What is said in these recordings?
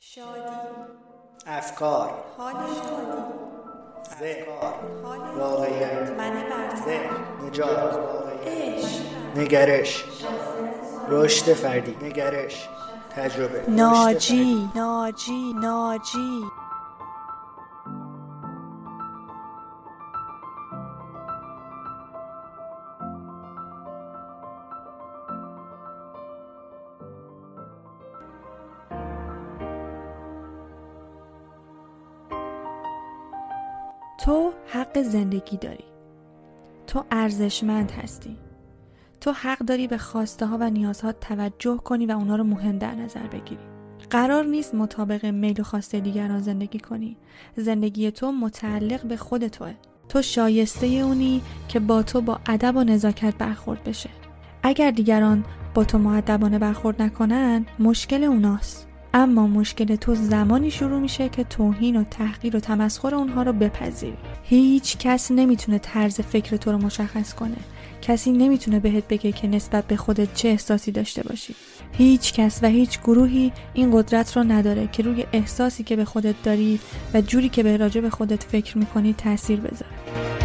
شادی. افکار. حال شادی. حال واقعیت. من ذهن. نجات. عشق. نگرش. رشد فردی. نگرش. تجربه. ناجی. ناجی. ناجی. زندگی داری. تو ارزشمند هستی. تو حق داری به خواسته ها و نیازها توجه کنی و اونا رو مهم در نظر بگیری. قرار نیست مطابق میل و خواسته دیگران زندگی کنی. زندگی تو متعلق به خود توه. تو شایسته اونی که با تو با ادب و نزاکت برخورد بشه. اگر دیگران با تو معدبانه برخورد نکنن مشکل اوناست. اما مشکل تو زمانی شروع میشه که توهین و تحقیر و تمسخر اونها رو بپذیری. هیچ کس نمی‌تونه طرز فکر تو رو مشخص کنه. کسی نمی‌تونه بهت بگه که نسبت به خودت چه احساسی داشته باشی. هیچ کس و هیچ گروهی این قدرت رو نداره که روی احساسی که به خودت داری و جوری که به راجع به خودت فکر می‌کنی تاثیر بذاره.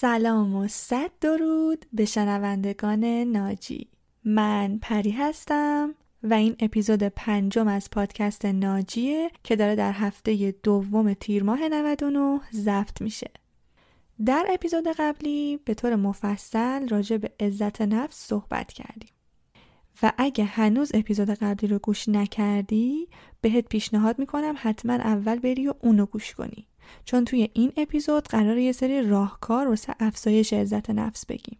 سلام و صد درود به شنوندگان ناجی. من پری هستم و این اپیزود پنجم از پادکست ناجیه که داره در هفته دوم تیر ماه 99 ضبط میشه. در اپیزود قبلی به طور مفصل راجع به عزت نفس صحبت کردیم. و اگه هنوز اپیزود قبلی رو گوش نکردی بهت پیشنهاد می‌کنم حتما اول بری و اونو گوش کنی. چون توی این اپیزود قرار یه سری راهکار واسه افزایش عزت نفس بگیم.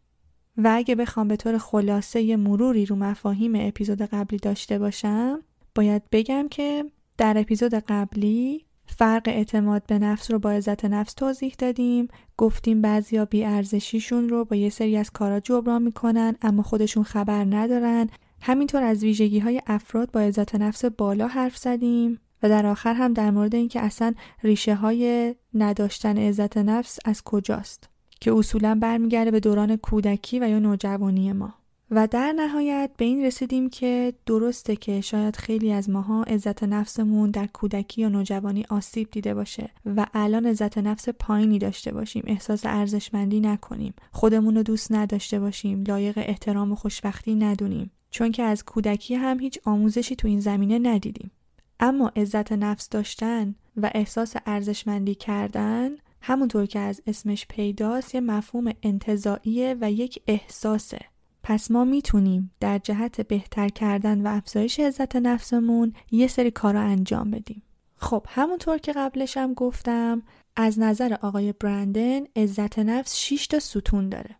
و اگه بخوام به طور خلاصه یه مروری رو مفاهیم اپیزود قبلی داشته باشم باید بگم که در اپیزود قبلی فرق اعتماد به نفس رو با عزت نفس توضیح دادیم. گفتیم بعضیا بیارزشیشون رو با یه سری از کارا جبران می‌کنن اما خودشون خبر ندارن. همینطور از ویژگی های افراد با عزت نفس بالا حرف زدیم. و در آخر هم در مورد اینکه اصلا ریشه های نداشتن عزت نفس از کجاست که اصولا برمیگرده به دوران کودکی و یا نوجوانی ما. و در نهایت به این رسیدیم که درسته که شاید خیلی از ماها عزت نفسمون در کودکی یا نوجوانی آسیب دیده باشه و الان عزت نفس پایینی داشته باشیم احساس ارزشمندی نکنیم خودمون رو دوست نداشته باشیم لایق احترام و خوشبختی ندونیم. چون که از کودکی هم هیچ آموزشی تو این زمینه ندیدیم. اما عزت نفس داشتن و احساس ارزشمندی کردن همونطور که از اسمش پیداست یه مفهوم انتظاییه و یک احساسه. پس ما می‌تونیم در جهت بهتر کردن و افزایش عزت نفسمون یه سری کارا انجام بدیم. خب همونطور که قبلش هم گفتم از نظر آقای برندن عزت نفس 6 تا ستون داره.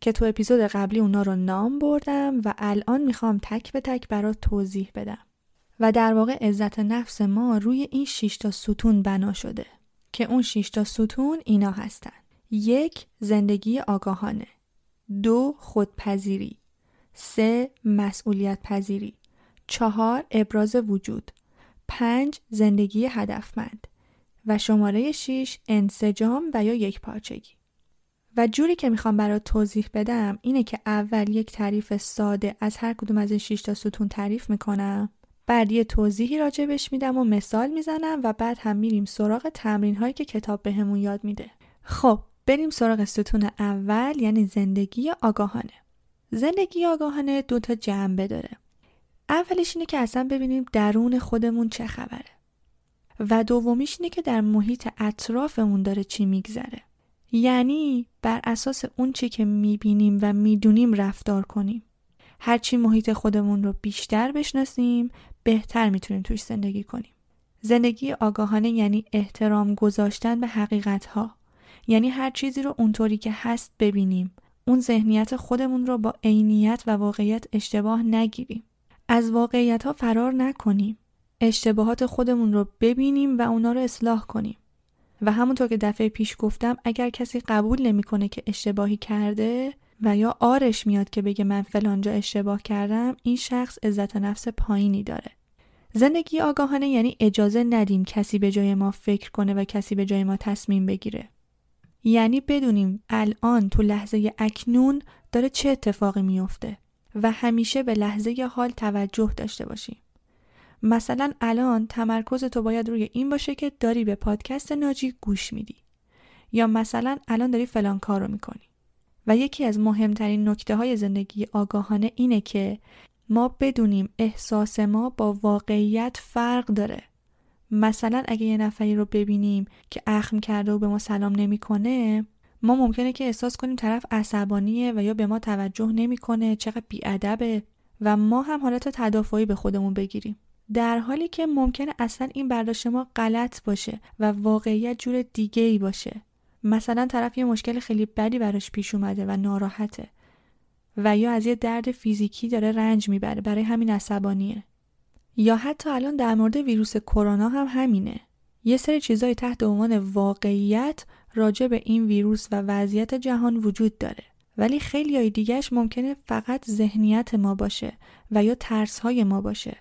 که تو اپیزود قبلی اونا رو نام بردم و الان می‌خوام تک به تک برات توضیح بدم. و در واقع عزت نفس ما روی این 6 تا ستون بنا شده که اون 6 تا ستون اینا هستن. یک زندگی آگاهانه. دو خودپذیری. سه مسئولیت پذیری چهار ابراز وجود. پنج زندگی هدفمند. و شماره 6 انسجام و یا یک پارچگی. و جوری که می‌خوام برات توضیح بدم اینه که اول یک تعریف ساده از هر کدوم از این 6 تا ستون تعریف می‌کنم. بعد یه توضیحی راجبش میدم و مثال می‌زنم و بعد هم میریم سراغ تمرین هایی که کتاب بهمون یاد میده. خب بریم سراغ ستون اول یعنی زندگی آگاهانه. زندگی آگاهانه دو تا جنبه داره. اولش اینه که اصلا ببینیم درون خودمون چه خبره. و دومیش اینه که در محیط اطرافمون داره چی میگذره. یعنی بر اساس اون چی که می‌بینیم و می‌دونیم رفتار کنیم. هرچی محیط خودمون رو بیشتر بشناسیم بهتر می‌تونیم توش زندگی کنیم. زندگی آگاهانه یعنی احترام گذاشتن به حقیقت ها یعنی هر چیزی رو اونطوری که هست ببینیم. اون ذهنیت خودمون رو با عینیت و واقعیت اشتباه نگیریم. از واقعیت ها فرار نکنیم. اشتباهات خودمون رو ببینیم و اونا رو اصلاح کنیم. و همونطور که دفعه پیش گفتم اگر کسی قبول نمی‌کنه که اشتباهی کرده و یا آرش میاد که بگه من فلانجا اشتباه کردم این شخص عزت نفس پایینی داره زندگی آگاهانه یعنی اجازه ندیم کسی به جای ما فکر کنه و کسی به جای ما تصمیم بگیره یعنی بدونیم الان تو لحظه اکنون داره چه اتفاقی میفته و همیشه به لحظه حال توجه داشته باشیم. مثلا الان تمرکز تو باید روی این باشه که داری به پادکست ناجی گوش میدی. یا مثلا الان داری فلان کار رو می‌کنی. و یکی از مهمترین نکته های زندگی آگاهانه اینه که ما بدونیم احساس ما با واقعیت فرق داره. مثلا اگه یه نفری رو ببینیم که اخم کرده و به ما سلام نمی‌کنه ما ممکنه که احساس کنیم طرف عصبانیه و یا به ما توجه نمی‌کنه چقدر بیادبه و ما هم حالت تدافعی به خودمون بگیریم در حالی که ممکنه اصلا این برداشت ما غلط باشه و واقعیت جور دیگه ای باشه مثلا طرف یه مشکل خیلی بدی براش پیش اومده و ناراحته و یا از یه درد فیزیکی داره رنج می‌بره برای همین عصبانیه. یا حتی الان در مورد ویروس کرونا هم همینه. یه سری چیزای تحت عنوان واقعیت راجع به این ویروس و وضعیت جهان وجود داره. ولی خیلی های دیگهش ممکنه فقط ذهنیت ما باشه و یا ترس های ما باشه.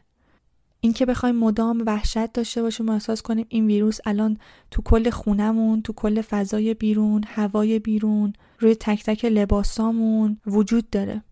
اینکه بخوایم مدام وحشت داشته باشیم و احساس کنیم این ویروس الان تو کل خونمون تو کل فضای بیرون هوای بیرون روی تک تک لباسامون وجود داره.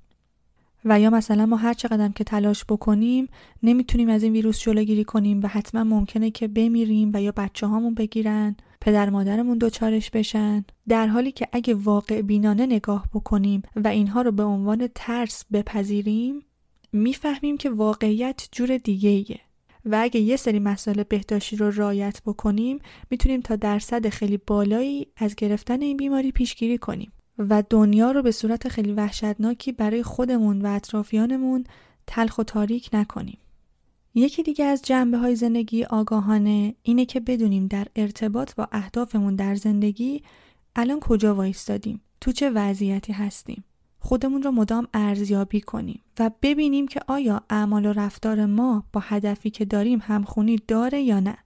و یا مثلا ما هر چقدر که تلاش بکنیم نمی‌تونیم از این ویروس جلوگیری کنیم و حتما ممکنه که بمیریم و یا بچه هامون بگیرن پدر مادرمون دوچارش بشن. در حالی که اگه واقع بینانه نگاه بکنیم و اینها رو به عنوان ترس بپذیریم می‌فهمیم که واقعیت جور دیگه ایه. و اگه یه سری مسائل بهداشتی رو رایت بکنیم می‌تونیم تا درصد خیلی بالایی از گرفتن این بیماری پیشگیری کنیم و دنیا رو به صورت خیلی وحشتناکی برای خودمون و اطرافیانمون تلخ و تاریک نکنیم. یکی دیگه از جنبه های زندگی آگاهانه اینه که بدونیم در ارتباط با اهدافمون در زندگی الان کجا وایستادیم تو چه وضعیتی هستیم خودمون رو مدام ارزیابی کنیم و ببینیم که آیا اعمال و رفتار ما با هدفی که داریم همخونی داره یا نه.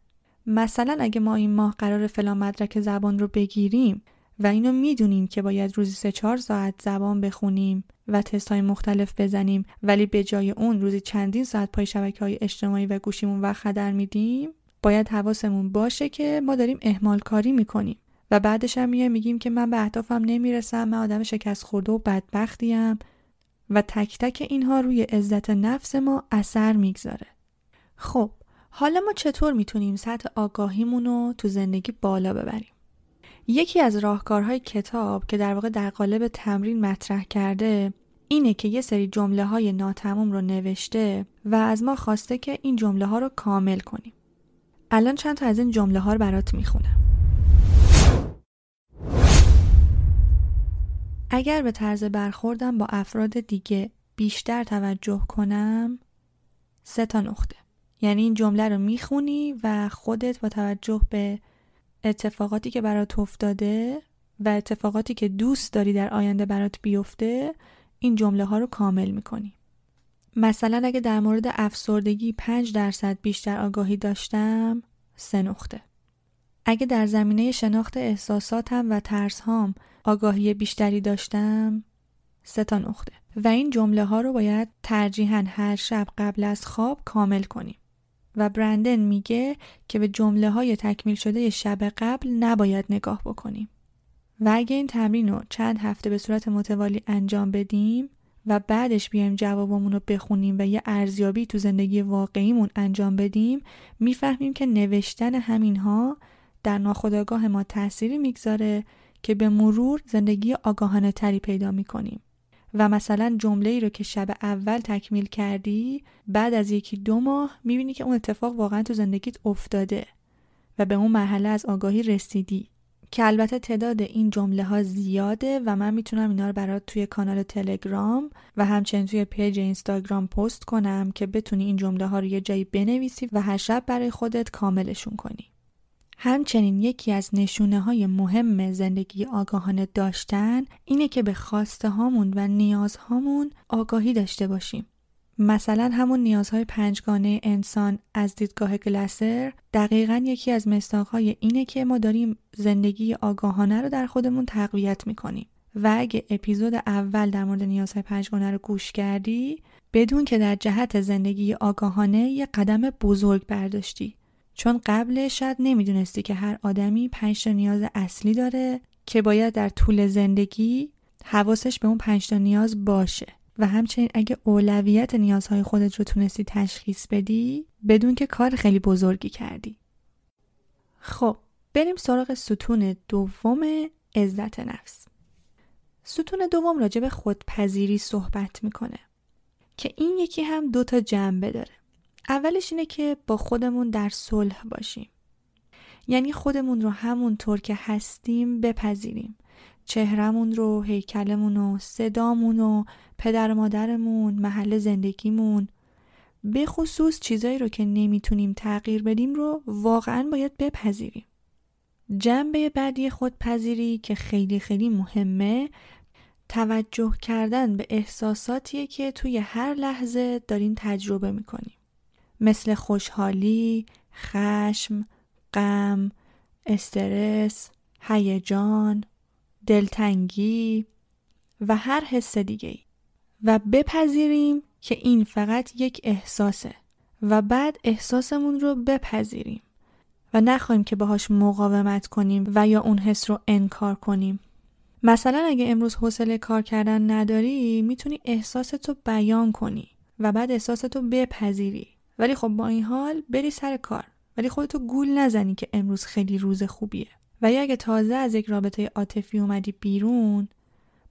مثلا اگه ما این ماه قرار فلان مدرک زبان رو بگیریم و اینو می‌دونیم که باید روزی سه چهار ساعت زبان بخونیم و تست های مختلف بزنیم ولی به جای اون روزی چندین ساعت پای شبکه های اجتماعی و گوشیمون وقت خدر میدیم باید حواسمون باشه که ما داریم اهمال کاری می‌کنیم. و بعدش هم میایم میگیم که من به اهدافم نمی‌رسم من آدم شکست خورده و بدبختیم و تک تک اینها روی عزت نفس ما اثر می‌گذاره خب حالا ما چطور می‌تونیم سطح آگاهیمون رو تو زندگی بالا ببریم یکی از راهکارهای کتاب که در واقع در قالب تمرین مطرح کرده اینه که یه سری جمله های ناتموم رو نوشته و از ما خواسته که این جمله ها رو کامل کنیم. الان چند تا از این جمله ها رو برات می‌خونم. اگر به طرز برخوردم با افراد دیگه بیشتر توجه کنم سه تا نقطه. یعنی این جمله رو می‌خونی و خودت با توجه به اتفاقاتی که برات افتاده و اتفاقاتی که دوست داری در آینده برات بیفته این جمله ها رو کامل می‌کنی. مثلا اگه در مورد افسردگی 5 درصد بیشتر آگاهی داشتم سه نقطه. اگه در زمینه شناخت احساساتم و ترسهام آگاهی بیشتری داشتم سه تا نقطه. و این جمله ها رو باید ترجیحاً هر شب قبل از خواب کامل کنیم. و برندن میگه که به جمله های تکمیل شده شب قبل نباید نگاه بکنیم. و اگه این تمرین رو چند هفته به صورت متوالی انجام بدیم و بعدش بیایم جوابمون رو بخونیم و یه ارزیابی تو زندگی واقعیمون انجام بدیم می‌فهمیم که نوشتن همینها در ناخودآگاه ما تأثیری می‌گذاره که به مرور زندگی آگاهانه تری پیدا می‌کنیم. و مثلا جمله ای رو که شب اول تکمیل کردی بعد از یکی دو ماه می‌بینی که اون اتفاق واقعا تو زندگیت افتاده و به اون مرحله از آگاهی رسیدی. که البته تعداد این جمله ها زیاده و من می‌تونم اینا رو برات توی کانال تلگرام و همچنین توی پیج اینستاگرام پست کنم که بتونی این جمله ها رو یه جایی بنویسی و هر شب برای خودت کاملشون کنی. همچنین یکی از نشونه های مهم زندگی آگاهانه داشتن اینه که به خواسته هامون و نیازهامون آگاهی داشته باشیم. مثلا همون نیازهای پنجگانه انسان از دیدگاه گلسر دقیقا یکی از مستاقهای اینه که ما داریم زندگی آگاهانه رو در خودمون تقویت می‌کنیم. و اگه اپیزود اول در مورد نیازهای پنجگانه رو گوش کردی بدون که در جهت زندگی آگاهانه یه قدم بزرگ برداشتی چون قبل شاید نمی‌دونستی که هر آدمی پنج نیاز اصلی داره که باید در طول زندگی حواسش به اون پنج تا نیاز باشه. و همچنین اگه اولویت نیازهای خودت رو تونستی تشخیص بدی بدون که کار خیلی بزرگی کردی. خب بریم سراغ ستون دوم عزت نفس. ستون دوم راجع به خودپذیری صحبت می‌کنه که این یکی هم دو تا جنبه داره. اولش اینه که با خودمون در صلح باشیم یعنی خودمون رو همونطور که هستیم بپذیریم چهرمون رو، هیکلمون رو، صدامون رو، پدر و مادرمون، محل زندگیمون به خصوص چیزایی رو که نمی‌تونیم تغییر بدیم رو واقعا باید بپذیریم. جنبه بعدی خودپذیری که خیلی خیلی مهمه توجه کردن به احساساتیه که توی هر لحظه داریم تجربه می‌کنیم. مثل خوشحالی، خشم، غم، استرس، هیجان، دلتنگی و هر حس دیگه ای و بپذیریم که این فقط یک احساسه و بعد احساسمون رو بپذیریم و نخواهیم که باهاش مقاومت کنیم و یا اون حس رو انکار کنیم. مثلا اگه امروز حوصله کار کردن نداری می‌تونی احساستو بیان کنی و بعد احساستو بپذیری. ولی خب با این حال بری سر کار. ولی خودتو گول نزنی که امروز خیلی روز خوبیه. و یا اگه تازه از یک رابطه عاطفی اومدی بیرون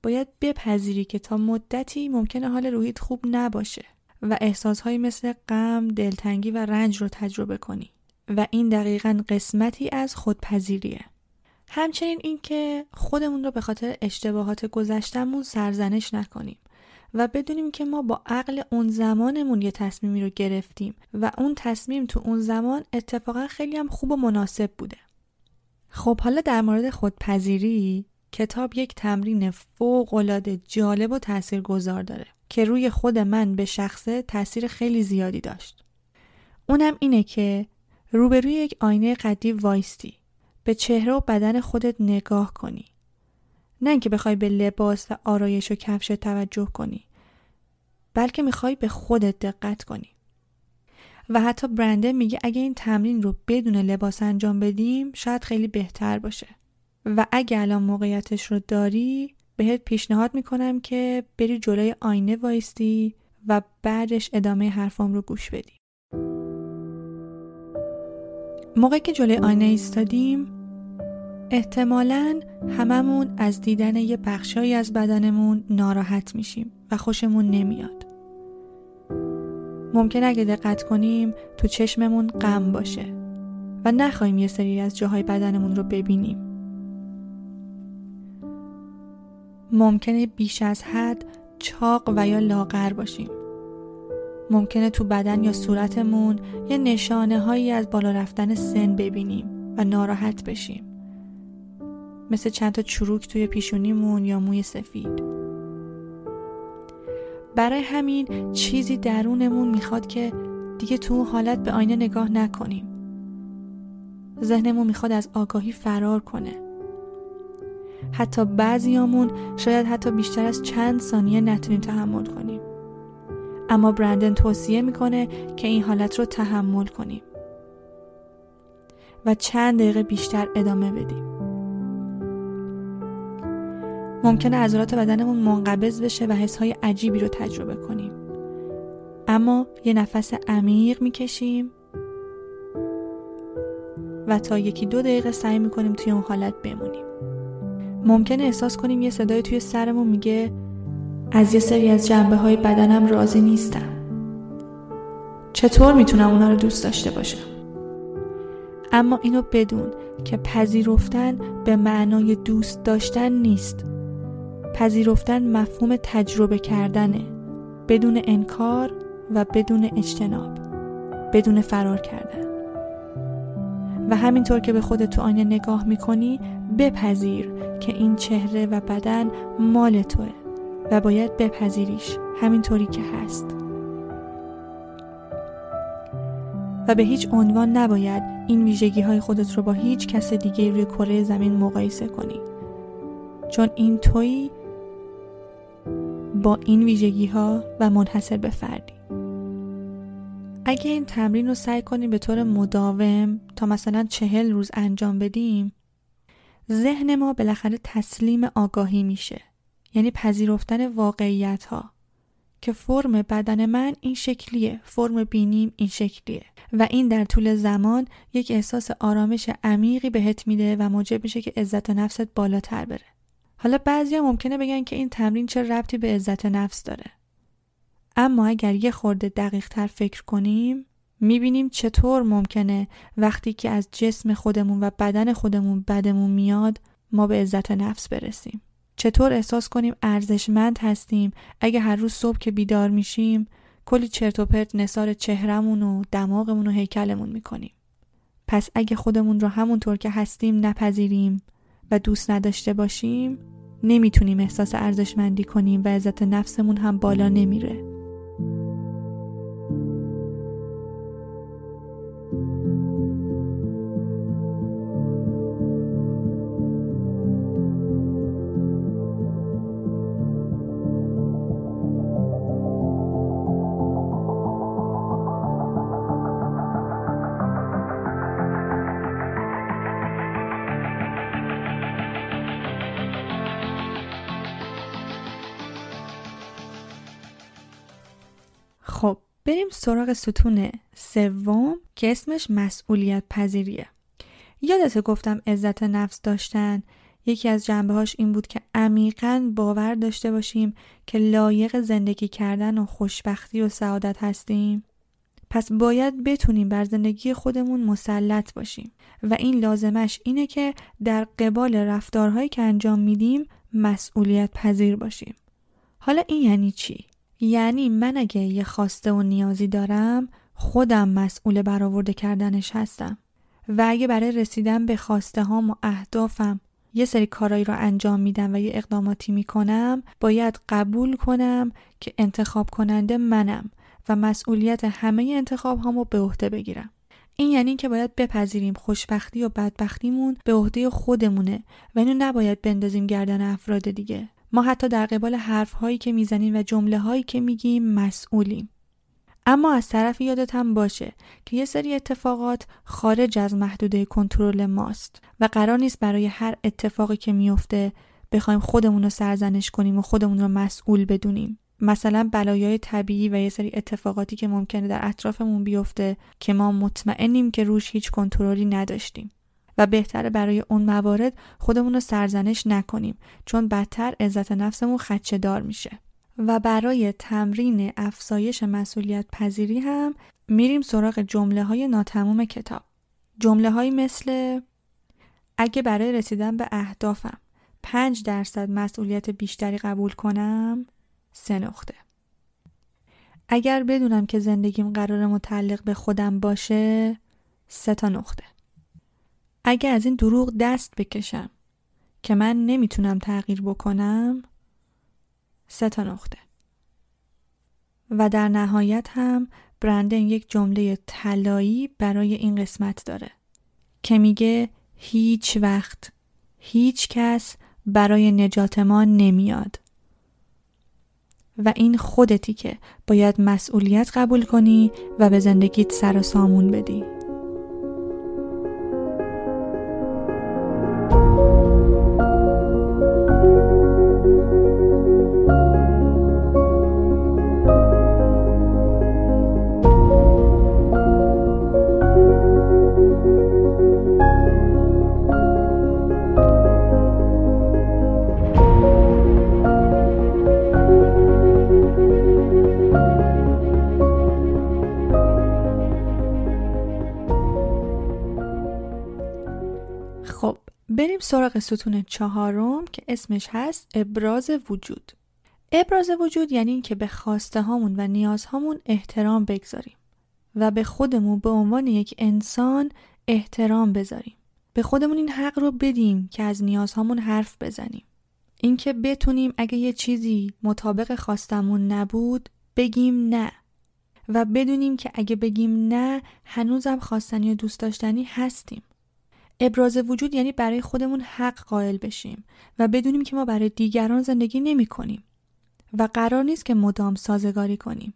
باید بپذیری که تا مدتی ممکنه حال روحیت خوب نباشه و احساسهایی مثل غم، دلتنگی و رنج رو تجربه کنی. و این دقیقا قسمتی از خودپذیریه. همچنین اینکه خودمون رو به خاطر اشتباهات گذشتمون سرزنش نکنیم. و بدونیم که ما با عقل اون زمانمون یه تصمیمی رو گرفتیم و اون تصمیم تو اون زمان اتفاقا خیلی هم خوب و مناسب بوده. خب حالا در مورد خودپذیری کتاب یک تمرین فوق العاده جالب و تاثیرگذار داره که روی خود من به شخصه تاثیر خیلی زیادی داشت. اونم اینه که روبروی یک آینه قدی وایستی به چهره و بدن خودت نگاه کنی نه اینکه بخوای به لباس و آرایش و کفش توجه کنی بلکه می‌خوای به خودت دقت کنی. و حتی برنده میگه اگه این تمرین رو بدون لباس انجام بدیم شاید خیلی بهتر باشه. و اگه الان موقعیتش رو داری بهت پیشنهاد می‌کنم که بری جلوی آینه وایستی و بعدش ادامه حرفام رو گوش بدی. موقعی که جلوی آینه ایستادیم احتمالا هممون از دیدن یه بخشایی از بدنمون ناراحت میشیم و خوشمون نمیاد. ممکن اگه دقت کنیم تو چشممون غم باشه و نخواهیم یه سری از جاهای بدنمون رو ببینیم. ممکنه بیش از حد چاق و یا لاغر باشیم. ممکنه تو بدن یا صورتمون یه نشانه هایی از بالا رفتن سن ببینیم و ناراحت بشیم. مثل چند تا چروک توی پیشونیمون یا موی سفید. برای همین چیزی درونمون می‌خواد که دیگه تو اون حالت به آینه نگاه نکنیم. ذهنمون می‌خواد از آگاهی فرار کنه. حتی بعضیامون شاید حتی بیشتر از چند ثانیه نتونیم تحمل کنیم. اما برندن توصیه می‌کنه که این حالت رو تحمل کنیم. و چند دقیقه بیشتر ادامه بدیم. ممکنه عضلات بدنمون منقبض بشه و حسهای عجیبی رو تجربه کنیم. اما یه نفس عمیق می‌کشیم و تا یکی دو دقیقه سعی می‌کنیم توی اون حالت بمونیم. ممکنه احساس کنیم یه صدای توی سرمون میگه از یه سری از جنبه های بدنم راضی نیستم. چطور می‌تونم اونا رو دوست داشته باشم؟ اما اینو بدون که پذیرفتن به معنای دوست داشتن نیست. پذیرفتن مفهوم تجربه کردنه. بدون انکار و بدون اجتناب. بدون فرار کردن. و همینطور که به خودت تو آینه نگاه می‌کنی بپذیر که این چهره و بدن مال توه و باید بپذیریش همینطوری که هست. و به هیچ عنوان نباید این ویژگی های خودت رو با هیچ کس دیگه روی کره زمین مقایسه کنی. چون این تویی با این ویژگی ها و منحصر به فردی. اگه این تمرین رو سعی کنیم به طور مداوم تا مثلا چهل روز انجام بدیم ذهن ما بالاخره تسلیم آگاهی میشه. یعنی پذیرفتن واقعیت ها که فرم بدن من این شکلیه فرم بینیم این شکلیه. و این در طول زمان یک احساس آرامش عمیقی بهت میده و موجب میشه که عزت نفست بالاتر بره. حالا بعضیا ممکنه بگن که این تمرین چه ربطی به عزت نفس داره. اما اگر یه خورده دقیق تر فکر کنیم می‌بینیم چطور ممکنه وقتی که از جسم خودمون و بدن خودمون بدمون میاد ما به عزت نفس برسیم. چطور احساس کنیم ارزشمند هستیم؟ اگه هر روز صبح که بیدار میشیم کلی چرت و پرت نثار چهرمون و دماغمون و هیکلمون می‌کنیم. پس اگه خودمون رو همونطور که هستیم نپذیریم و دوست نداشته باشیم نمی‌تونیم احساس ارزشمندی کنیم و عزت نفسمون هم بالا نمیره. سراغ ستون سوم که اسمش مسئولیت پذیریه. یادت گفتم عزت نفس داشتن. یکی از جنبه هاش این بود که عمیقا باور داشته باشیم که لایق زندگی کردن و خوشبختی و سعادت هستیم. پس باید بتونیم بر زندگی خودمون مسلط باشیم. و این لازمش اینه که در قبال رفتارهایی که انجام میدیم مسئولیت پذیر باشیم. حالا این یعنی چی؟ یعنی من اگه یه خواسته و نیازی دارم خودم مسئول برآورده کردنش هستم. و اگه برای رسیدن به خواسته هام و اهدافم یه سری کارایی رو انجام میدم و یه اقداماتی می‌کنم باید قبول کنم که انتخاب کننده منم و مسئولیت همه انتخاب هامو به عهده بگیرم. این یعنی که باید بپذیریم خوشبختی و بدبختیمون به عهده خودمونه و اینو نباید بندازیم گردن افراد دیگه. ما حتی در قبال حرف هایی که می‌زنیم و جمله هایی که میگیم مسئولیم. اما از طرف یادت هم باشه که یه سری اتفاقات خارج از محدوده کنترل ماست و قرار نیست برای هر اتفاقی که میفته بخوایم خودمون رو سرزنش کنیم و خودمون رو مسئول بدونیم. مثلا بلایای طبیعی و یه سری اتفاقاتی که ممکنه در اطرافمون بیفته که ما مطمئنیم که روش هیچ کنترلی نداشتیم. بهتره برای اون موارد خودمون رو سرزنش نکنیم چون بدتر عزت نفسمون خدشه دار میشه. و برای تمرین افزایش مسئولیت پذیری هم میریم سراغ جمله های ناتموم کتاب. جمله های مثل اگه برای رسیدن به اهدافم پنج درصد مسئولیت بیشتری قبول کنم سه نقطه. اگر بدونم که زندگیم قرار متعلق به خودم باشه سه تا نقطه. اگه از این دروغ دست بکشم که من نمی‌تونم تغییر بکنم سه تا نقطه. و در نهایت هم برندن یک جمله طلایی برای این قسمت داره که میگه هیچ وقت هیچ کس برای نجات ما نمیاد. و این خودتی که باید مسئولیت قبول کنی و به زندگیت سر و سامون بدی. ستون چهارم که اسمش هست ابراز وجود. ابراز وجود یعنی اینکه به خواسته هامون و نیازهامون احترام بگذاریم و به خودمون به عنوان یک انسان احترام بذاریم. به خودمون این حق رو بدیم که از نیازهامون حرف بزنیم. اینکه بتونیم اگه یه چیزی مطابق خواستمون نبود بگیم نه. و بدونیم که اگه بگیم نه هنوزم خواستنی و دوست داشتنی هستیم. ابراز وجود یعنی برای خودمون حق قائل بشیم و بدونیم که ما برای دیگران زندگی نمی کنیم و قرار نیست که مدام سازگاری کنیم.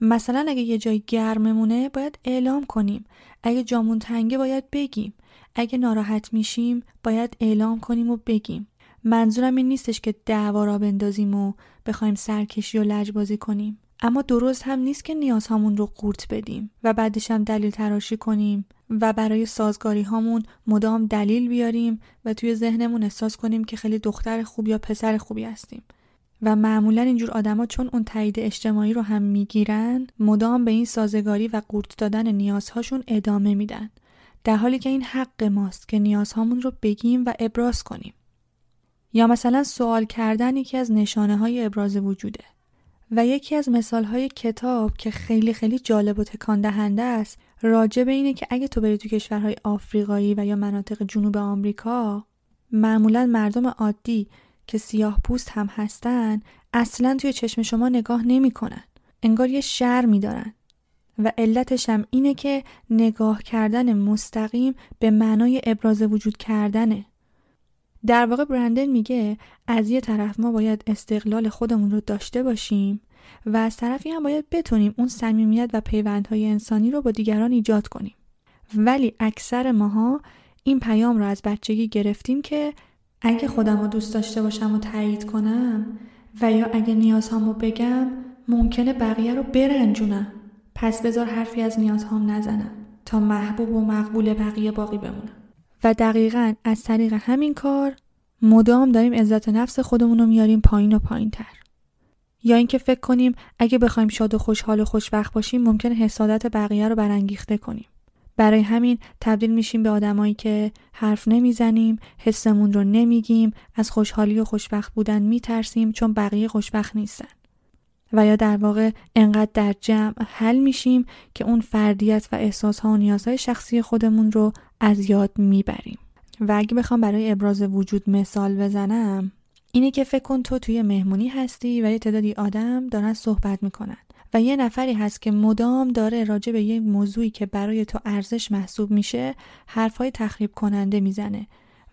مثلا اگه یه جای گرممونه باید اعلام کنیم. اگه جامون تنگه باید بگیم. اگه ناراحت میشیم باید اعلام کنیم و بگیم. منظورم این نیستش که دعوا را بندازیم و بخوایم سرکشی و لجبازی کنیم. اما درست هم نیست که نیازهامون رو قورت بدیم و بعدش هم دلیل تراشی کنیم و برای سازگاری هامون مدام دلیل بیاریم و توی ذهنمون احساس کنیم که خیلی دختر خوب یا پسر خوبی هستیم. و معمولا اینجور آدما چون اون تایید اجتماعی رو هم می‌گیرن مدام به این سازگاری و قورت دادن نیازهاشون ادامه میدن. در حالی که این حق ماست که نیازهامون رو بگیم و ابراز کنیم. یا مثلا سوال کردن یکی از نشانه های ابراز وجوده. و یکی از مثال های کتاب که خیلی خیلی جالب و تکان دهنده است راجع به اینه که اگه تو بری تو کشورهای آفریقایی و یا مناطق جنوب آمریکا معمولا مردم عادی که سیاه پوست هم هستن اصلا توی چشم شما نگاه نمی‌کنن. انگار یه شر میدارن. و علتش هم اینه که نگاه کردن مستقیم به معنای ابراز وجود کردنه. در واقع برندن میگه از یه طرف ما باید استقلال خودمون رو داشته باشیم و از طرفی هم باید بتونیم اون صمیمیت و پیوندهای انسانی رو با دیگران ایجاد کنیم. ولی اکثر ماها این پیام رو از بچگی گرفتیم که اگه خودم رو دوست داشته باشم و تایید کنم و یا اگه نیازهامو بگم ممکنه بقیه رو برنجونم. پس بذار حرفی از نیازهام نزنم تا محبوب و مقبول بقیه باقی بمونم. و دقیقا از طریق همین کار مدام داریم عزت نفس خودمون رو میاریم پایین و پایین تر. یا اینکه فکر کنیم اگه بخوایم شاد و خوشحال و خوشبخت باشیم ممکن حسادت بقیه رو برانگیخته کنیم. برای همین تبدیل میشیم به آدمایی که حرف نمی‌زنیم، حسمون رو نمیگیم، از خوشحالی و خوشبخت بودن میترسیم چون بقیه خوشبخت نیستن. و یا در واقع انقدر در جمع حل میشیم که اون فردیت و احساسها و نیازهای شخصی خودمون رو از یاد می‌بریم و اگه بخوام برای ابراز وجود مثال بزنم اینه که فکر کن تو توی مهمونی هستی و یه تعدادی آدم دارن صحبت می‌کنن. و یه نفری هست که مدام داره راجع به یه موضوعی که برای تو ارزش محسوب میشه حرفهای تخریب کننده می‌زنه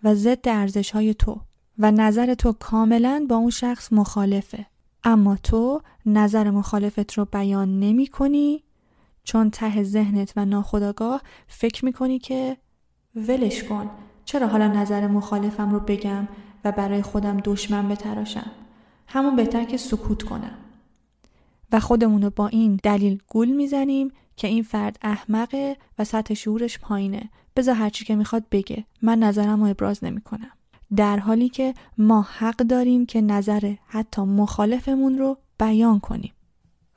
و ضد ارزش های تو و نظر تو کاملا با اون شخص مخالفه. اما تو نظر مخالفت رو بیان نمی کنی چون ته ذهنت و ناخداگاه فکر می کنی که ولش کن. چرا حالا نظر مخالفم رو بگم؟ و برای خودم دشمن بتراشم. همون بهتر که سکوت کنم. و خودمون با این دلیل گول می‌زنیم که این فرد احمقه و سطح شعورش پایینه. بذار هرچی که می‌خواد بگه. من نظرم رو ابراز نمی‌کنم. در حالی که ما حق داریم که نظر حتی مخالفمون رو بیان کنیم.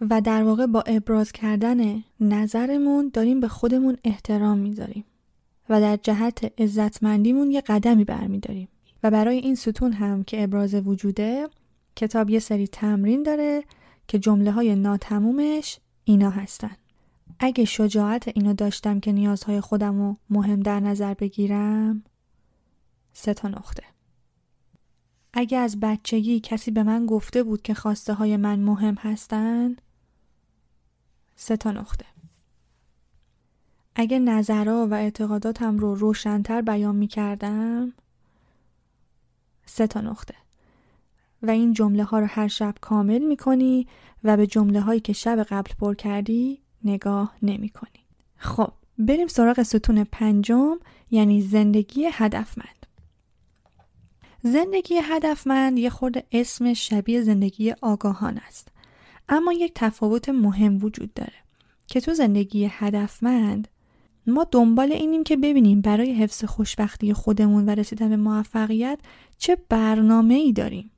و در واقع با ابراز کردن نظرمون داریم به خودمون احترام می‌ذاریم. و در جهت عزتمندیمون یه قدمی برمیداریم. و برای این ستون هم که ابراز وجوده کتاب یه سری تمرین داره که جمله های ناتمومش اینا هستن. اگه شجاعت اینو داشتم که نیازهای خودم رو مهم در نظر بگیرم سه تا نقطه. اگه از بچگی کسی به من گفته بود که خواسته های من مهم هستن سه تا نقطه. اگه نظرها و اعتقاداتم رو روشنتر بیان می کردم سه تا نقطه. و این جمله ها رو هر شب کامل می کنی و به جمله هایی که شب قبل پر کردی نگاه نمی کنی. خب بریم سراغ ستون پنجم یعنی زندگی هدفمند. زندگی هدفمند یه خورده اسم شبیه زندگی آگاهان است. اما یک تفاوت مهم وجود داره که تو زندگی هدفمند ما دنبال اینیم که ببینیم برای حفظ خوشبختی خودمون و رسیدن به موفقیت چه برنامه ای داریم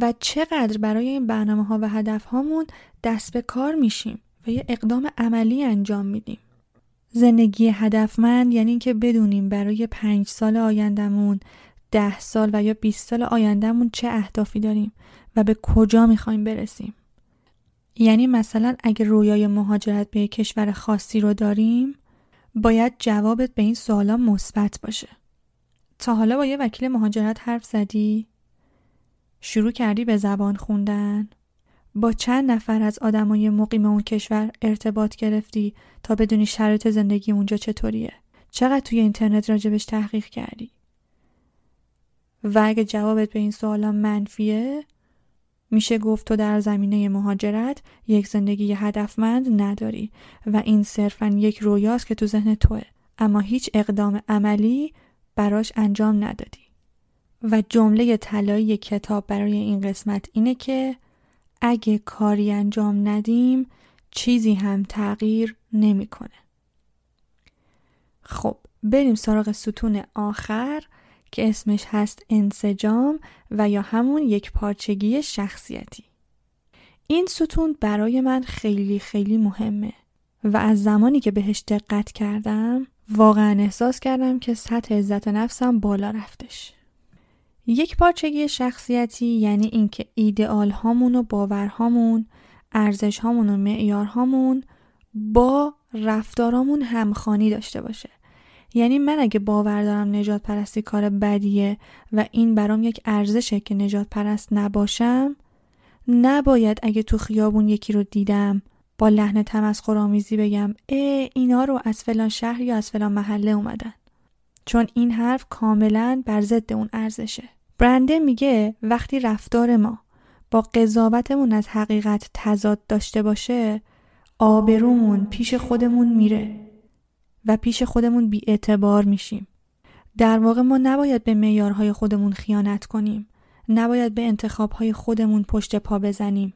و چقدر برای این برنامه ها و هدف هامون دست به کار میشیم و یه اقدام عملی انجام میدیم. زندگی هدفمند یعنی که بدونیم برای پنج سال آیندهمون ده سال و یا 20 سال آیندهمون چه اهدافی داریم و به کجا می‌خوایم برسیم. یعنی مثلا اگه رویای مهاجرت به کشور خاصی رو داریم باید جوابت به این سوالا مثبت باشه. تا حالا با یه وکیل مهاجرت حرف زدی؟ شروع کردی به زبان خوندن؟ با چند نفر از آدمای مقیم اون کشور ارتباط گرفتی تا بدونی شرایط زندگی اونجا چطوریه؟ چقدر توی اینترنت راجبش تحقیق کردی؟ و اگه جوابت به این سوالا منفیه میشه گفت تو در زمینه مهاجرت یک زندگی هدفمند نداری و این صرفا یک رویاست که تو ذهن توه. اما هیچ اقدام عملی براش انجام ندادی. و جمله طلایی کتاب برای این قسمت اینه که اگه کاری انجام ندیم چیزی هم تغییر نمی‌کنه. خب بریم سراغ ستون آخر. که اسمش هست انسجام و یا همون یک پارچگی شخصیتی. این ستون برای من خیلی خیلی مهمه و از زمانی که بهش دقت کردم واقعا احساس کردم که سطح عزت نفسم بالا رفتش. یک پارچگی شخصیتی یعنی اینکه ایدئال هامون و باورهامون، ارزش هامون و معیار هامون با رفتارامون همخانی داشته باشه. یعنی من اگه باور دارم نجات پرستی کار بدیه و این برام یک ارزشه که نجات پرست نباشم نباید اگه تو خیابون یکی رو دیدم با لحن تمسخرآمیزی بگم ای اینا رو از فلان شهر یا از فلان محله اومدن. چون این حرف کاملا بر ضد اون ارزشه. برنده میگه وقتی رفتار ما با قضاوتمون از حقیقت تضاد داشته باشه آبرومون پیش خودمون میره. و پیش خودمون بی اعتبار میشیم. در واقع ما نباید به معیارهای خودمون خیانت کنیم. نباید به انتخابهای خودمون پشت پا بزنیم.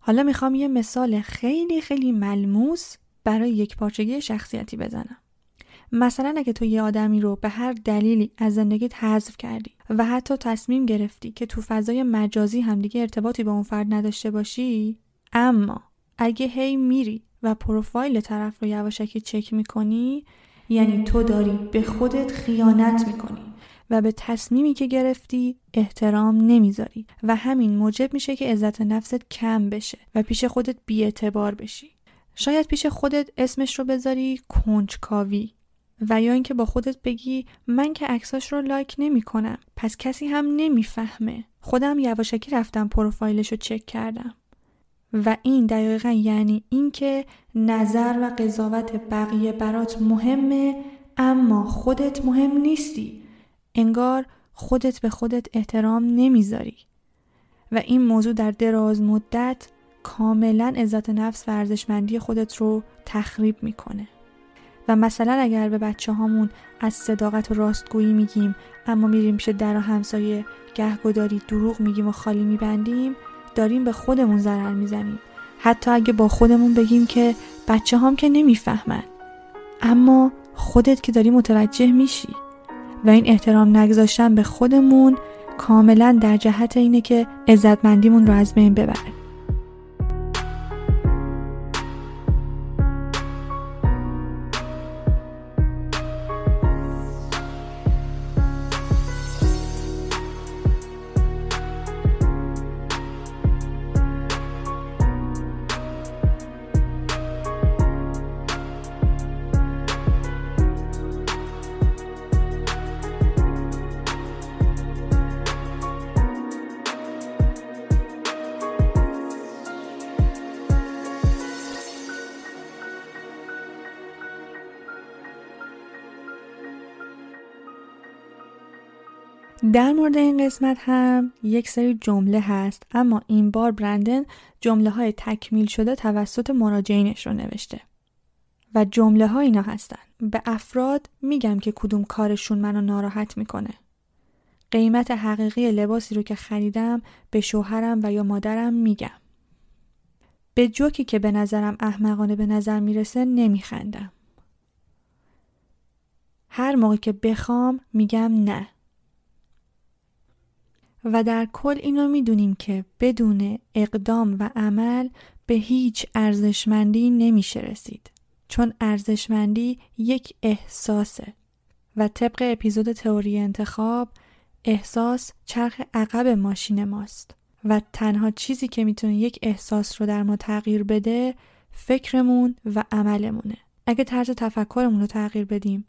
حالا می‌خوام یه مثال خیلی خیلی ملموس برای یک پارچگی شخصیتی بزنم. مثلا اگه تو یه آدمی رو به هر دلیلی از زندگیت حذف کردی و حتی تصمیم گرفتی که تو فضای مجازی هم دیگه ارتباطی با اون فرد نداشته باشی اما اگه هی میری و پروفایل طرف رو یواشکی چک می‌کنی یعنی تو داری به خودت خیانت می‌کنی و به تصمیمی که گرفتی احترام نمی‌ذاری و همین موجب میشه که عزت نفست کم بشه و پیش خودت بیاعتبار بشی. شاید پیش خودت اسمش رو بذاری کنجکاوی و یا اینکه با خودت بگی من که عکساش رو لایک نمی کنم پس کسی هم نمی‌فهمه. خودم یواشکی رفتم پروفایلش رو چک کردم. و این دقیقا یعنی اینکه نظر و قضاوت بقیه برات مهمه اما خودت مهم نیستی. انگار خودت به خودت احترام نمی‌ذاری. و این موضوع در دراز مدت کاملا عزت نفس و ارزشمندی خودت رو تخریب می‌کنه. و مثلا اگر به بچه هامون از صداقت و راستگویی میگیم اما میریم پیش در و همسایه گهگداری دروغ میگیم و خالی میبندیم داریم به خودمون ضرر می‌زنیم. حتی اگه با خودمون بگیم که بچه هم که نمی‌فهمن. اما خودت که داری متوجه میشی. و این احترام نگذاشتن به خودمون کاملا در جهت اینه که عزتمندیمون رو از بین ببره قسمت هم یک سری جمله هست اما این بار برندن جمله های تکمیل شده توسط مراجعینش رو نوشته. و جمله ها اینا هستن. به افراد میگم که کدوم کارشون منو ناراحت می‌کنه. قیمت حقیقی لباسی رو که خریدم به شوهرم و یا مادرم میگم. به جوکی که به نظرم احمقانه به نظر می‌رسه نمیخندم. هر موقع که بخوام میگم نه. و در کل اینو می‌دونیم که بدون اقدام و عمل به هیچ ارزشمندی نمیشه رسید. چون ارزشمندی یک احساسه و طبق اپیزود تئوری انتخاب احساس چرخ عقب ماشین ماست و تنها چیزی که می‌تونه یک احساس رو در ما تغییر بده فکرمون و عملمونه. اگه طرز تفکرمون رو تغییر بدیم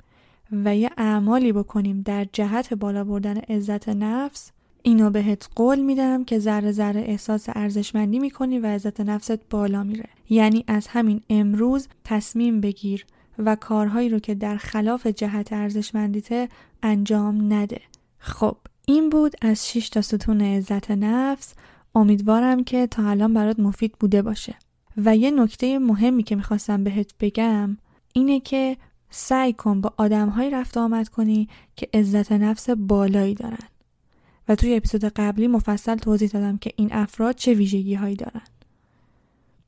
و یه اعمالی بکنیم در جهت بالا بردن عزت نفس اینو بهت قول میدم که ذره ذره احساس ارزشمندی می‌کنی و عزت نفست بالا میره. یعنی از همین امروز تصمیم بگیر و کارهایی رو که در خلاف جهت ارزشمندیته انجام نده. خب این بود از 6 تا ستون عزت نفس. امیدوارم که تا الان برات مفید بوده باشه. و یه نکته مهمی که می‌خواستم بهت بگم اینه که سعی کن با آدمهایی رفت آمد کنی که عزت نفس بالایی دارن. و توی اپیزود قبلی مفصل توضیح دادم که این افراد چه ویژگی هایی دارن.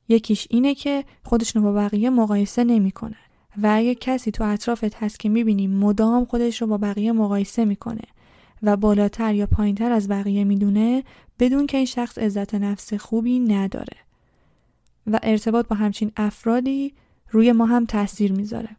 یکیش اینه که خودشون با بقیه مقایسه نمی‌کنه و اگه کسی تو اطرافت هست که می‌بینی مدام خودش رو با بقیه مقایسه می‌کنه و بالاتر یا پایینتر از بقیه می‌دونه بدون که این شخص عزت نفس خوبی نداره. و ارتباط با همچین افرادی روی ما هم تاثیر می‌ذاره.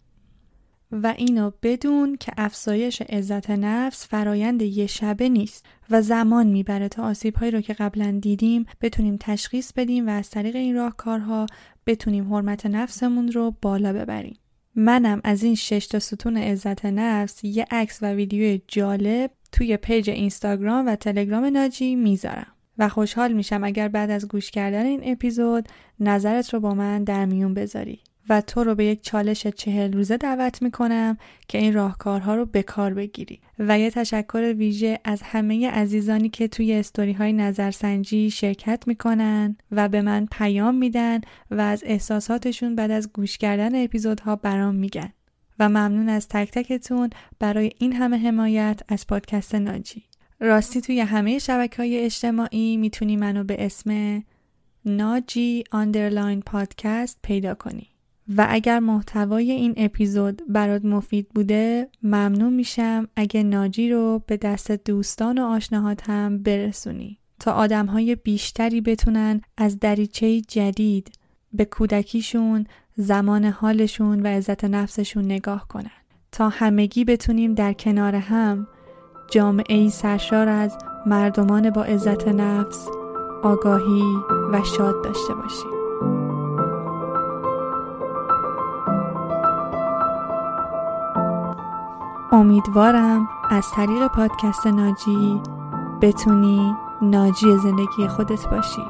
و اینو بدون که افزایش عزت نفس فرایند یه شبه نیست و زمان می‌بره تا آسیب هایی رو که قبلا دیدیم بتونیم تشخیص بدیم و از طریق این راهکارها بتونیم حرمت نفسمون رو بالا ببریم. منم از این شش تا ستون عزت نفس یه عکس و ویدیو جالب توی پیج اینستاگرام و تلگرام ناجی می‌ذارم و خوشحال میشم اگر بعد از گوش کردن این اپیزود نظرت رو با من در میون بذاری. و تو رو به یک چالش چهل روزه دعوت می‌کنم که این راهکارها رو به کار بگیری. و یه تشکر ویژه از همه عزیزانی که توی استوری های نظرسنجی شرکت می‌کنن و به من پیام میدن و از احساساتشون بعد از گوش کردن اپیزودها برام میگن. و ممنون از تک تکتون برای این همه حمایت از پادکست ناجی. راستی توی همه شبکه های اجتماعی می‌تونی منو به اسم ناجی آندرلاین پادکست پیدا کنی. و اگر محتوای این اپیزود برات مفید بوده ممنون میشم اگه ناجی رو به دست دوستان و آشناهات هم برسونی تا آدم های بیشتری بتونن از دریچه جدید به کودکیشون زمان حالشون و عزت نفسشون نگاه کنن. تا همگی بتونیم در کنار هم جامعه ای سرشار از مردمان با عزت نفس آگاهی و شاد داشته باشیم. امیدوارم از طریق پادکست ناجی بتونی ناجی زندگی خودت باشی.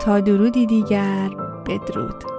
تا درودی دیگر بدرود.